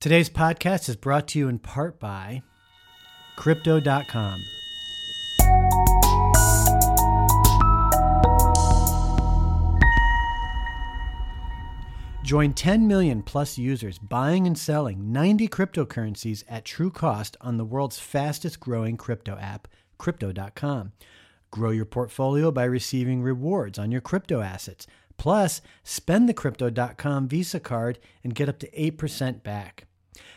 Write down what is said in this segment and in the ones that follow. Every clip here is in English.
Today's podcast is brought to you in part by Crypto.com. Join 10 million plus users buying and selling 90 cryptocurrencies at true cost on the world's fastest growing crypto app, Crypto.com. Grow your portfolio by receiving rewards on your crypto assets. Plus, spend the Crypto.com Visa card and get up to 8% back.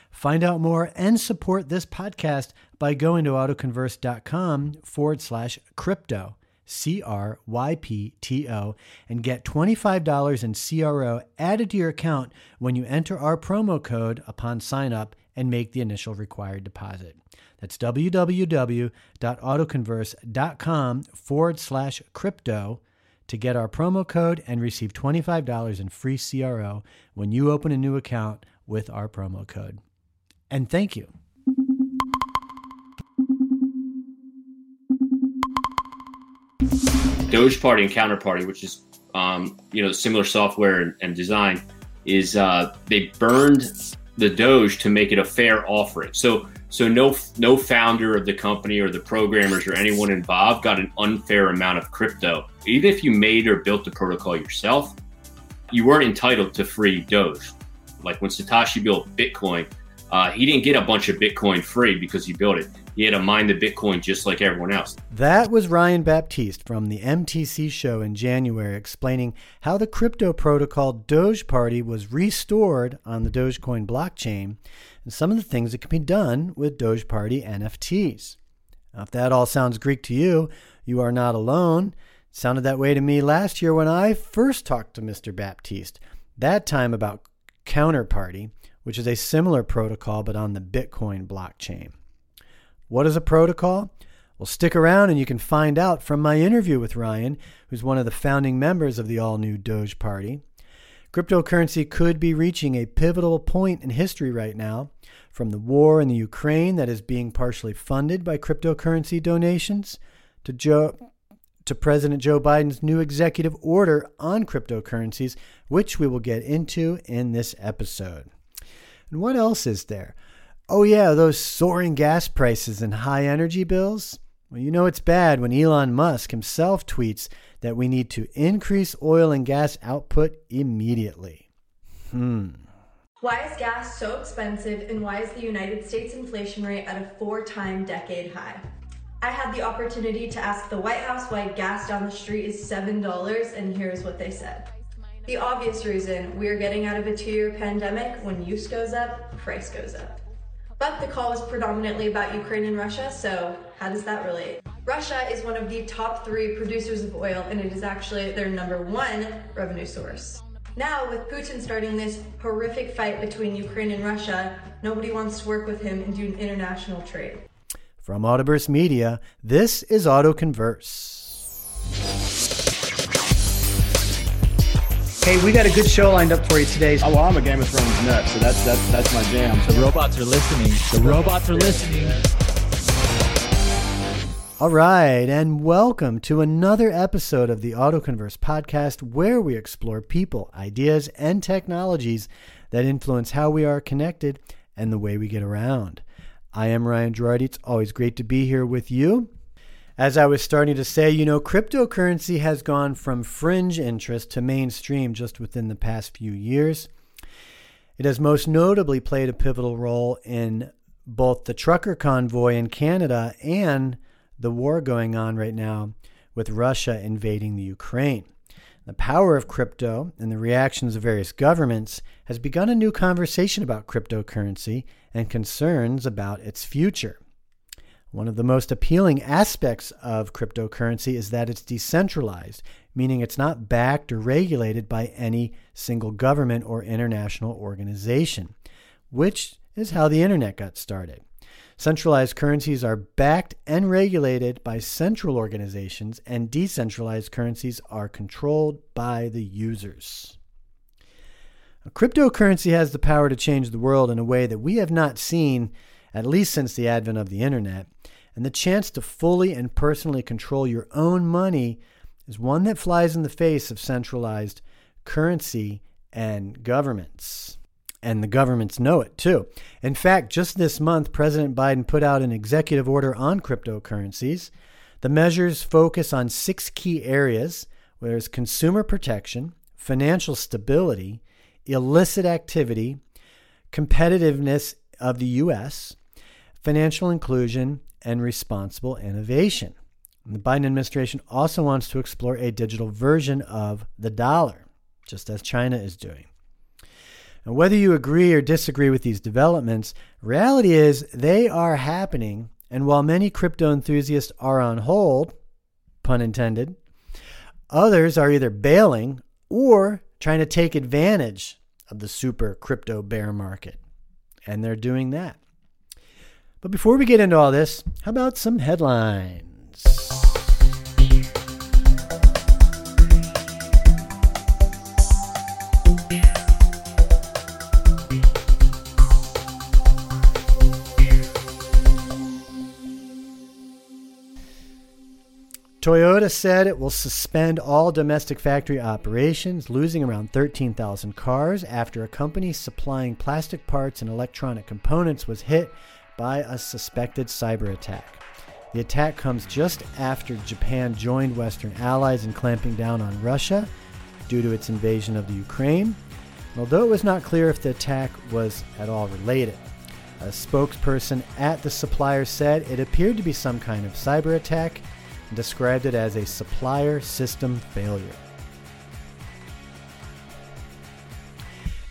Find out more and support this podcast by going to autoconverse.com forward slash crypto. C R Y P T O, and get $25 in CRO added to your account when you enter our promo code upon sign up and make the initial required deposit. That's www.autoconverse.com forward slash crypto to get our promo code and receive $25 in free CRO when you open a new account with our promo code. And thank you. Doge Party and Counterparty, which is um, you know similar software and, and design, is uh, they burned the Doge to make it a fair offering. So so no no founder of the company or the programmers or anyone involved got an unfair amount of crypto. Even if you made or built the protocol yourself, you weren't entitled to free Doge. Like when Satoshi built Bitcoin, uh, he didn't get a bunch of Bitcoin free because he built it. He had to mine the Bitcoin just like everyone else. That was Ryan Baptiste from the MTC show in January explaining how the crypto protocol Doge Party was restored on the Dogecoin blockchain and some of the things that can be done with Doge Party NFTs. Now, if that all sounds Greek to you, you are not alone. It sounded that way to me last year when I first talked to Mr. Baptiste, that time about Counterparty, which is a similar protocol but on the Bitcoin blockchain. What is a protocol? Well, stick around and you can find out from my interview with Ryan, who's one of the founding members of the all new Doge Party. Cryptocurrency could be reaching a pivotal point in history right now, from the war in the Ukraine that is being partially funded by cryptocurrency donations to Joe to President Joe Biden's new executive order on cryptocurrencies, which we will get into in this episode. And what else is there? Oh, yeah, those soaring gas prices and high energy bills. Well, you know it's bad when Elon Musk himself tweets that we need to increase oil and gas output immediately. Hmm. Why is gas so expensive and why is the United States inflation rate at a four time decade high? I had the opportunity to ask the White House why gas down the street is $7, and here's what they said. The obvious reason we're getting out of a two year pandemic when use goes up, price goes up. But the call was predominantly about Ukraine and Russia, so how does that relate? Russia is one of the top three producers of oil, and it is actually their number one revenue source. Now, with Putin starting this horrific fight between Ukraine and Russia, nobody wants to work with him and do an international trade. From Autoverse Media, this is AutoConverse. Hey, we got a good show lined up for you today. Oh, well, I'm a Game of Thrones nut, so that's that's that's my jam. The robots are listening. The robots are listening. All right, and welcome to another episode of the AutoConverse podcast where we explore people, ideas, and technologies that influence how we are connected and the way we get around. I am Ryan Girardi. It's always great to be here with you. As I was starting to say, you know, cryptocurrency has gone from fringe interest to mainstream just within the past few years. It has most notably played a pivotal role in both the trucker convoy in Canada and the war going on right now with Russia invading the Ukraine. The power of crypto and the reactions of various governments has begun a new conversation about cryptocurrency and concerns about its future. One of the most appealing aspects of cryptocurrency is that it's decentralized, meaning it's not backed or regulated by any single government or international organization, which is how the internet got started. Centralized currencies are backed and regulated by central organizations, and decentralized currencies are controlled by the users. A cryptocurrency has the power to change the world in a way that we have not seen at least since the advent of the internet. And the chance to fully and personally control your own money is one that flies in the face of centralized currency and governments. And the governments know it too. In fact, just this month, President Biden put out an executive order on cryptocurrencies. The measures focus on six key areas where there's consumer protection, financial stability, illicit activity, competitiveness of the U.S., financial inclusion, and responsible innovation. The Biden administration also wants to explore a digital version of the dollar, just as China is doing. And whether you agree or disagree with these developments, reality is they are happening. And while many crypto enthusiasts are on hold, pun intended, others are either bailing or trying to take advantage of the super crypto bear market. And they're doing that. But before we get into all this, how about some headlines? Toyota said it will suspend all domestic factory operations, losing around 13,000 cars after a company supplying plastic parts and electronic components was hit by a suspected cyber attack. The attack comes just after Japan joined Western allies in clamping down on Russia due to its invasion of the Ukraine, although it was not clear if the attack was at all related. A spokesperson at the supplier said it appeared to be some kind of cyber attack and described it as a supplier system failure.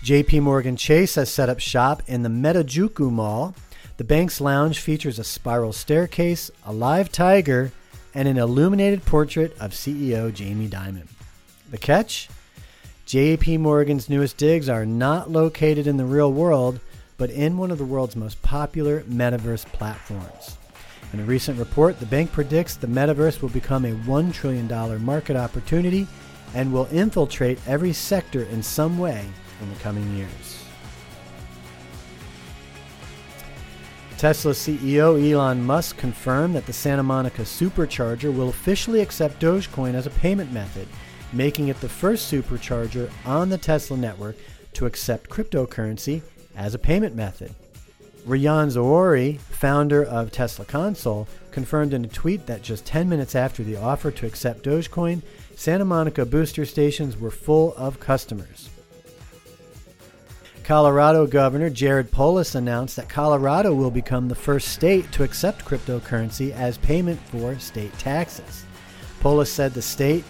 JP Morgan Chase has set up shop in the Metajuku Mall. The bank's lounge features a spiral staircase, a live tiger, and an illuminated portrait of CEO Jamie Dimon. The catch? JP Morgan's newest digs are not located in the real world, but in one of the world's most popular metaverse platforms. In a recent report, the bank predicts the metaverse will become a $1 trillion market opportunity and will infiltrate every sector in some way in the coming years. Tesla CEO Elon Musk confirmed that the Santa Monica Supercharger will officially accept Dogecoin as a payment method, making it the first supercharger on the Tesla network to accept cryptocurrency as a payment method. Ryan Zohori, founder of Tesla Console, confirmed in a tweet that just 10 minutes after the offer to accept Dogecoin, Santa Monica booster stations were full of customers. Colorado Governor Jared Polis announced that Colorado will become the first state to accept cryptocurrency as payment for state taxes. Polis said the state,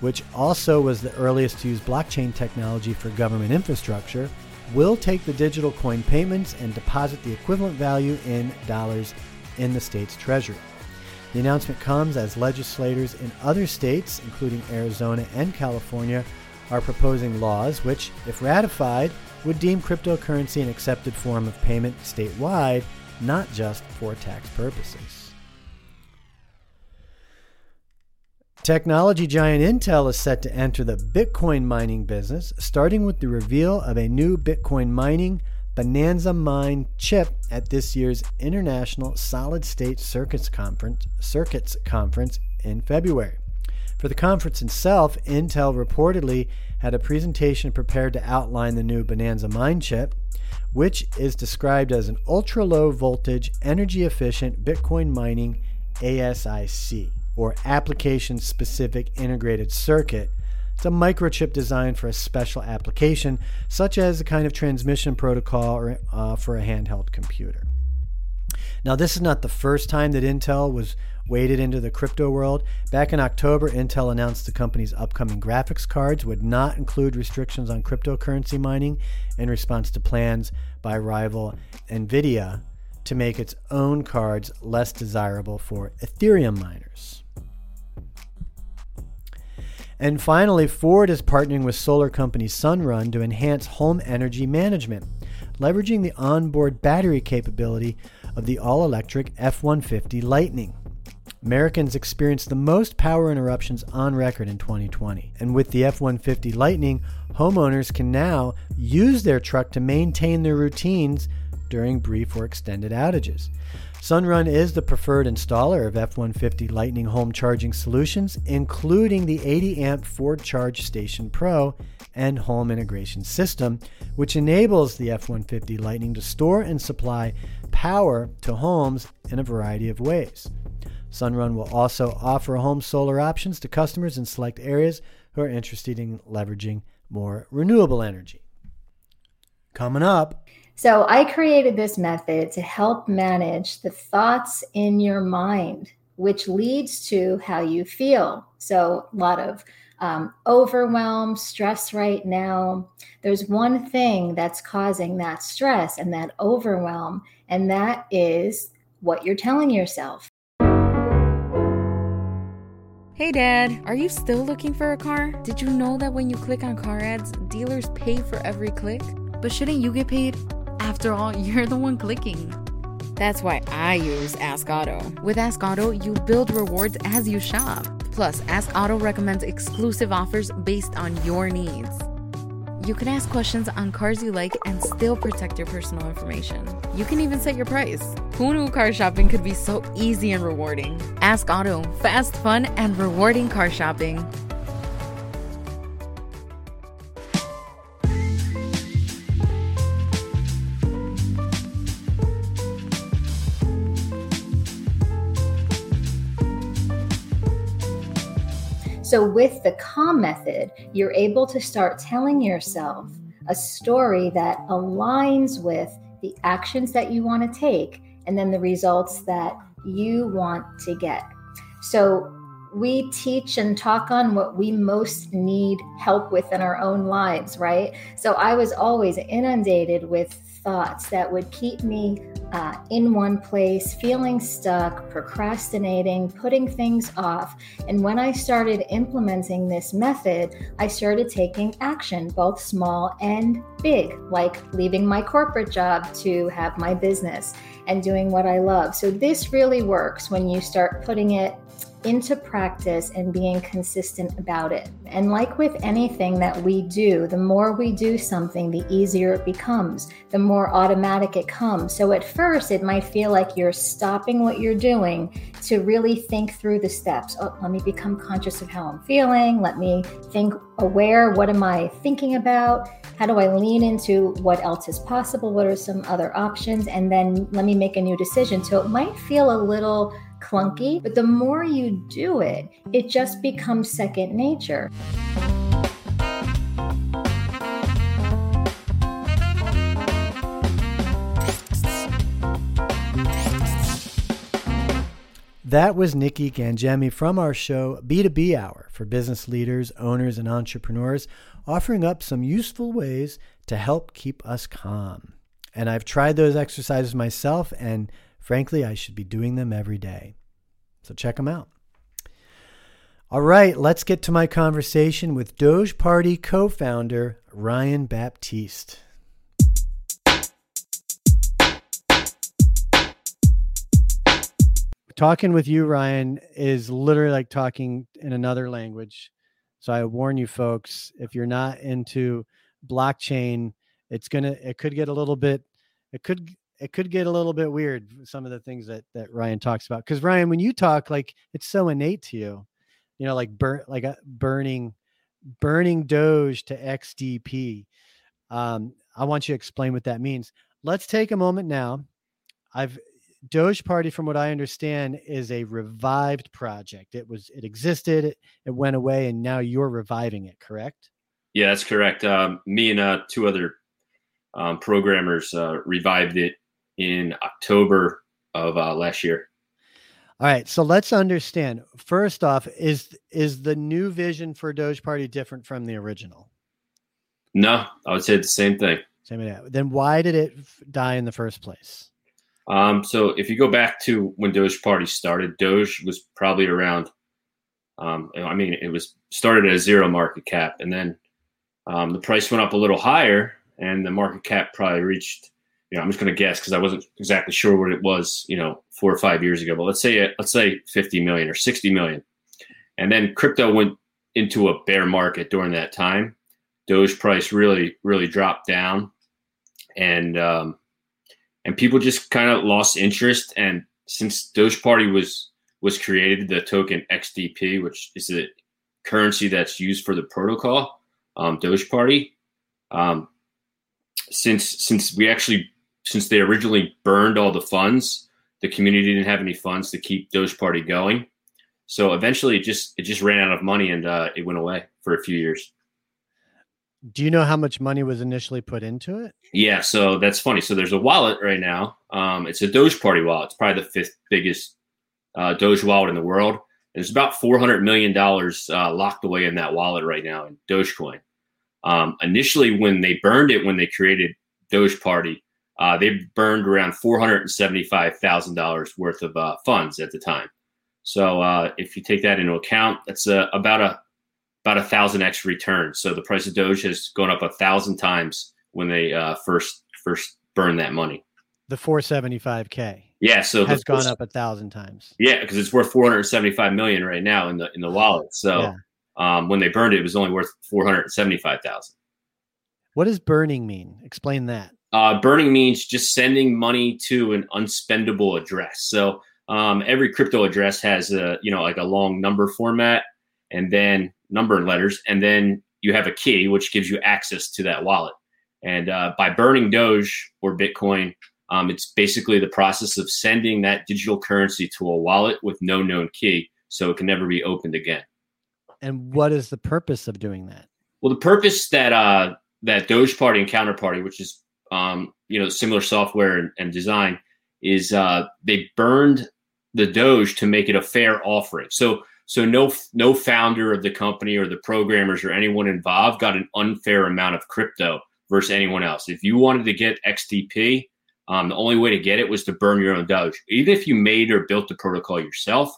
which also was the earliest to use blockchain technology for government infrastructure, will take the digital coin payments and deposit the equivalent value in dollars in the state's treasury. The announcement comes as legislators in other states, including Arizona and California, are proposing laws which, if ratified, would deem cryptocurrency an accepted form of payment statewide, not just for tax purposes. Technology giant Intel is set to enter the Bitcoin mining business, starting with the reveal of a new Bitcoin mining Bonanza Mine chip at this year's International Solid State Circuits Conference, Circuits Conference in February. For the conference itself, Intel reportedly had a presentation prepared to outline the new Bonanza Mine chip, which is described as an ultra low voltage, energy efficient Bitcoin mining ASIC or application specific integrated circuit. It's a microchip designed for a special application, such as a kind of transmission protocol or, uh, for a handheld computer. Now, this is not the first time that Intel was waded into the crypto world. Back in October, Intel announced the company's upcoming graphics cards would not include restrictions on cryptocurrency mining in response to plans by rival NVIDIA to make its own cards less desirable for Ethereum miners. And finally, Ford is partnering with solar company Sunrun to enhance home energy management, leveraging the onboard battery capability of the all electric F 150 Lightning. Americans experienced the most power interruptions on record in 2020. And with the F 150 Lightning, homeowners can now use their truck to maintain their routines during brief or extended outages. Sunrun is the preferred installer of F 150 Lightning home charging solutions, including the 80 amp Ford Charge Station Pro and home integration system, which enables the F 150 Lightning to store and supply power to homes in a variety of ways. Sunrun will also offer home solar options to customers in select areas who are interested in leveraging more renewable energy. Coming up. So, I created this method to help manage the thoughts in your mind, which leads to how you feel. So, a lot of um, overwhelm, stress right now. There's one thing that's causing that stress and that overwhelm, and that is what you're telling yourself. Hey dad, are you still looking for a car? Did you know that when you click on car ads, dealers pay for every click? But shouldn't you get paid? After all, you're the one clicking. That's why I use Ask Auto. With Ask Auto, you build rewards as you shop. Plus, Ask Auto recommends exclusive offers based on your needs. You can ask questions on cars you like and still protect your personal information. You can even set your price. Who knew car shopping could be so easy and rewarding? Ask Auto, fast, fun, and rewarding car shopping. So, with the calm method, you're able to start telling yourself a story that aligns with the actions that you want to take and then the results that you want to get. So, we teach and talk on what we most need help with in our own lives, right? So, I was always inundated with thoughts that would keep me uh, in one place, feeling stuck, procrastinating, putting things off. And when I started implementing this method, I started taking action, both small and big, like leaving my corporate job to have my business and doing what I love. So, this really works when you start putting it into practice and being consistent about it. And like with anything that we do, the more we do something, the easier it becomes, the more automatic it comes. So at first, it might feel like you're stopping what you're doing to really think through the steps. Oh, let me become conscious of how I'm feeling. Let me think aware. What am I thinking about? How do I lean into what else is possible? What are some other options? And then let me make a new decision. So it might feel a little clunky, but the more you do it, it just becomes second nature. That was Nikki Gangemi from our show B2B Hour for business leaders, owners, and entrepreneurs, offering up some useful ways to help keep us calm. And I've tried those exercises myself, and Frankly, I should be doing them every day. So check them out. All right, let's get to my conversation with Doge Party co founder Ryan Baptiste. Talking with you, Ryan, is literally like talking in another language. So I warn you folks, if you're not into blockchain, it's gonna it could get a little bit it could it could get a little bit weird some of the things that that Ryan talks about because Ryan when you talk like it's so innate to you you know like burn like a burning burning doge to xdp um I want you to explain what that means let's take a moment now I've Doge Party, from what I understand, is a revived project. It was it existed, it, it went away, and now you're reviving it. Correct? Yeah, that's correct. Um, me and uh, two other um, programmers uh, revived it in October of uh, last year. All right, so let's understand. First off, is is the new vision for Doge Party different from the original? No, I would say the same thing. Same thing. Then why did it die in the first place? Um, so if you go back to when Doge Party started, Doge was probably around. Um, I mean, it was started at a zero market cap, and then um, the price went up a little higher, and the market cap probably reached you know, I'm just going to guess because I wasn't exactly sure what it was, you know, four or five years ago. But let's say let's say 50 million or 60 million, and then crypto went into a bear market during that time. Doge price really really dropped down, and um, and people just kind of lost interest. And since Doge Party was was created, the token XDP, which is a currency that's used for the protocol, um, Doge Party. Um, since since we actually since they originally burned all the funds, the community didn't have any funds to keep Doge Party going. So eventually, it just it just ran out of money and uh, it went away for a few years. Do you know how much money was initially put into it? Yeah, so that's funny. So there's a wallet right now. Um, it's a Doge Party wallet. It's probably the fifth biggest uh, Doge wallet in the world. There's about four hundred million dollars uh, locked away in that wallet right now in Dogecoin. Um, initially, when they burned it, when they created Doge Party, uh, they burned around four hundred and seventy-five thousand dollars worth of uh, funds at the time. So uh, if you take that into account, that's a, about a about a thousand x return. So the price of Doge has gone up a thousand times when they uh, first first burned that money. The 475k. Yeah, so has gone up a thousand times. Yeah, because it's worth 475 million right now in the in the wallet. So yeah. um, when they burned it, it was only worth 475,000. What does burning mean? Explain that. Uh, burning means just sending money to an unspendable address. So um, every crypto address has a you know like a long number format and then number and letters, and then you have a key which gives you access to that wallet. And uh, by burning Doge or Bitcoin, um, it's basically the process of sending that digital currency to a wallet with no known key, so it can never be opened again. And what is the purpose of doing that? Well, the purpose that uh, that Doge Party and Counterparty, which is um, you know similar software and, and design, is uh, they burned the Doge to make it a fair offering. So so no no founder of the company or the programmers or anyone involved got an unfair amount of crypto versus anyone else. If you wanted to get XDP, um, the only way to get it was to burn your own Doge. Even if you made or built the protocol yourself,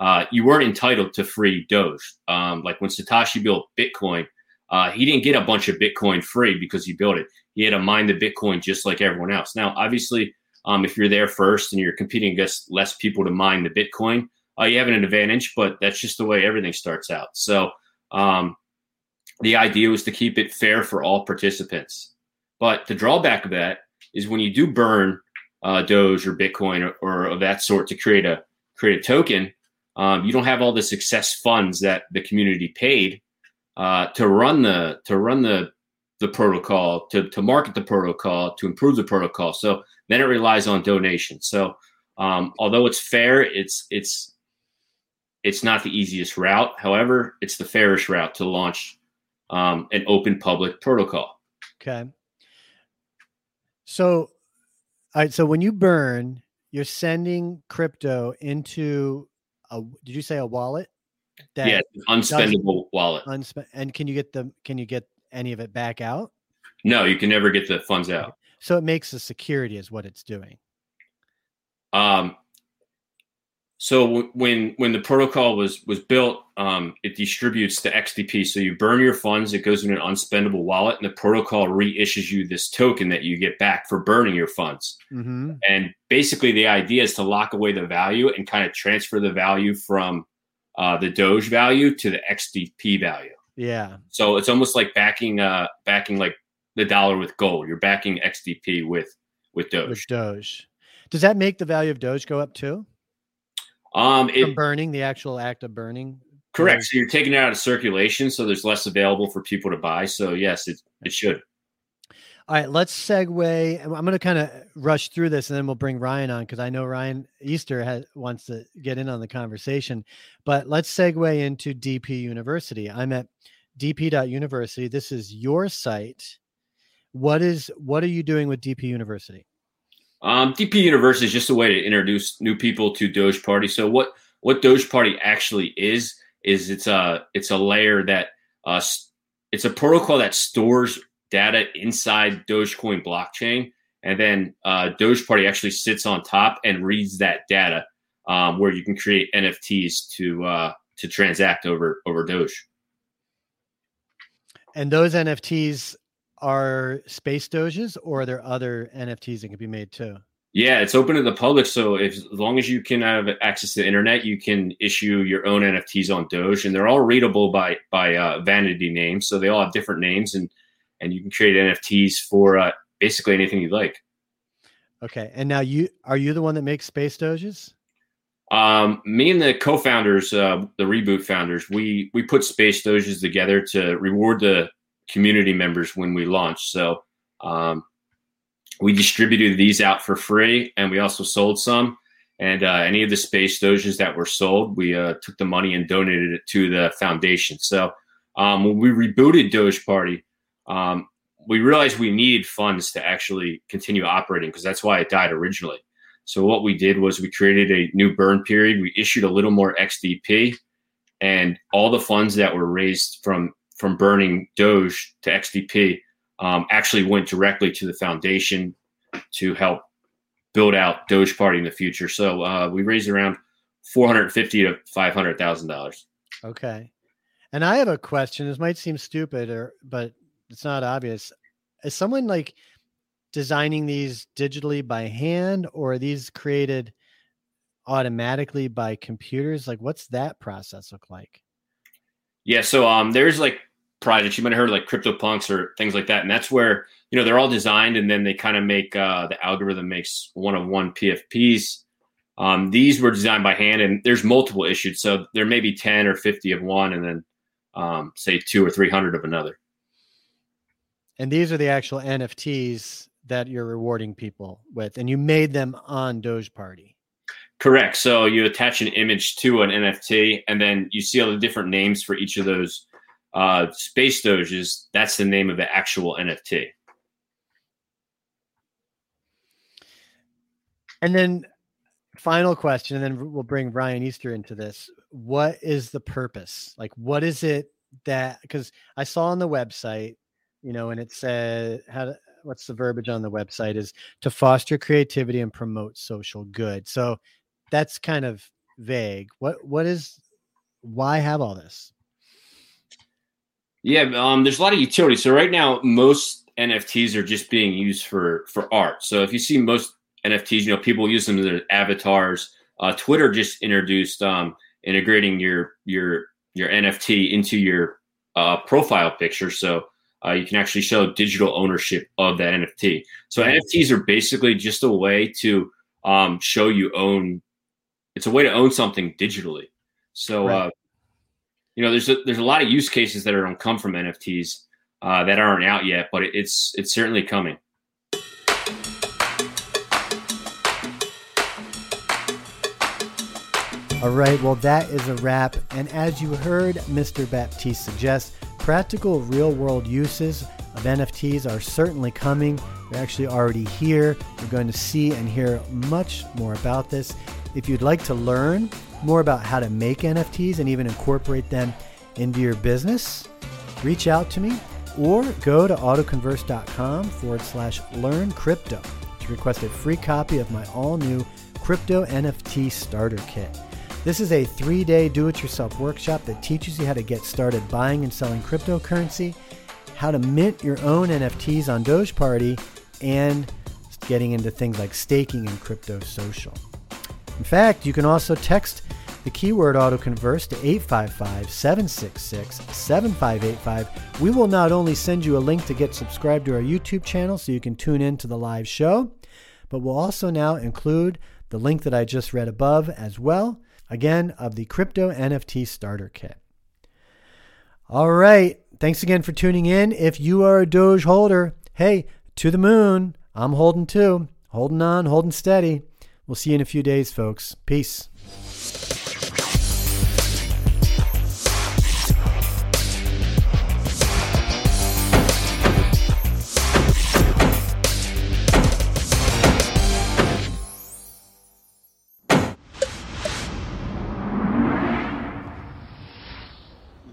uh, you weren't entitled to free Doge. Um, like when Satoshi built Bitcoin, uh, he didn't get a bunch of Bitcoin free because he built it. He had to mine the Bitcoin just like everyone else. Now, obviously, um, if you're there first and you're competing against less people to mine the Bitcoin, uh, you have an advantage, but that's just the way everything starts out. So um, the idea was to keep it fair for all participants. But the drawback of that is when you do burn uh, Doge or Bitcoin or, or, of that sort to create a create a token, um, you don't have all the success funds that the community paid uh, to run the to run the the protocol to to market the protocol to improve the protocol. So then it relies on donations. So um, although it's fair, it's it's it's not the easiest route. However, it's the fairest route to launch um, an open public protocol. Okay. So, all right. So when you burn, you're sending crypto into a. Did you say a wallet? That yeah, unspendable wallet. Unspe- and can you get the? Can you get any of it back out? No, you can never get the funds out. So it makes the security is what it's doing. Um, so when when the protocol was was built, um, it distributes the XDP. So you burn your funds, it goes in an unspendable wallet, and the protocol reissues you this token that you get back for burning your funds. Mm-hmm. And basically, the idea is to lock away the value and kind of transfer the value from uh, the Doge value to the XDP value. Yeah. So it's almost like backing uh backing like the dollar with gold. You're backing XDP with with Doge. With Doge. Does that make the value of Doge go up too? Um, it, From burning, the actual act of burning. Correct. So you're taking it out of circulation, so there's less available for people to buy. So yes, it it should. All right, let's segue. I'm going to kind of rush through this, and then we'll bring Ryan on because I know Ryan Easter has, wants to get in on the conversation. But let's segue into DP University. I'm at dp.university. This is your site. What is what are you doing with DP University? Um, DP University is just a way to introduce new people to Doge Party. So what what Doge Party actually is is it's a it's a layer that uh, it's a protocol that stores data inside Dogecoin blockchain, and then uh, Doge Party actually sits on top and reads that data, um, where you can create NFTs to uh, to transact over over Doge. And those NFTs are space doges or are there other nfts that can be made too yeah it's open to the public so if, as long as you can have access to the internet you can issue your own nfts on doge and they're all readable by by uh, vanity names so they all have different names and and you can create nfts for uh, basically anything you like Okay, and now you are you the one that makes space doges? Um, me and the co-founders, uh, the reboot founders, we we put space doges together to reward the community members when we launched. So um, we distributed these out for free, and we also sold some. And uh, any of the space doges that were sold, we uh, took the money and donated it to the foundation. So um, when we rebooted Doge Party, um, we realized we needed funds to actually continue operating because that's why it died originally. So what we did was we created a new burn period. We issued a little more XDP, and all the funds that were raised from from burning Doge to XDP um, actually went directly to the foundation to help build out Doge Party in the future. So uh, we raised around four hundred fifty to five hundred thousand dollars. Okay, and I have a question. This might seem stupid, or but it's not obvious. Is someone like designing these digitally by hand, or are these created automatically by computers? Like, what's that process look like? Yeah, so um, there's like projects you might have heard like CryptoPunks or things like that, and that's where you know they're all designed, and then they kind of make uh, the algorithm makes one of one PFPs. Um, these were designed by hand, and there's multiple issued, so there may be ten or fifty of one, and then um, say two or three hundred of another. And these are the actual NFTs that you're rewarding people with, and you made them on Doge Party. Correct. So you attach an image to an NFT, and then you see all the different names for each of those uh, space doges. That's the name of the actual NFT. And then, final question, and then we'll bring Brian Easter into this. What is the purpose? Like, what is it that? Because I saw on the website, you know, and it said how. What's the verbiage on the website is to foster creativity and promote social good. So that's kind of vague. What what is why have all this? Yeah, um, there's a lot of utility. So right now, most NFTs are just being used for for art. So if you see most NFTs, you know, people use them as their avatars. Uh, Twitter just introduced um, integrating your your your NFT into your uh, profile picture, so uh, you can actually show digital ownership of that NFT. So NFTs are basically just a way to um, show you own. It's a way to own something digitally. So Right. uh, you know, there's a, there's a lot of use cases that are going to come from NFTs uh, that aren't out yet, but it, it's it's certainly coming. All right, well, that is a wrap. And as you heard Mr. Baptiste suggest, practical real world uses of NFTs are certainly coming. They're actually already here. You're going to see and hear much more about this. If you'd like to learn more about how to make NFTs and even incorporate them into your business, reach out to me or go to autoconverse.com forward slash learn crypto to request a free copy of my all new crypto NFT starter kit. This is a three day do it yourself workshop that teaches you how to get started buying and selling cryptocurrency, how to mint your own NFTs on Doge Party, and getting into things like staking and crypto social. In fact, you can also text the keyword autoconverse to 855 766 7585. We will not only send you a link to get subscribed to our YouTube channel so you can tune in to the live show, but we'll also now include the link that I just read above as well, again, of the Crypto NFT Starter Kit. All right. Thanks again for tuning in. If you are a Doge holder, hey, to the moon. I'm holding too. Holding on, holding steady. We'll see you in a few days, folks. Peace.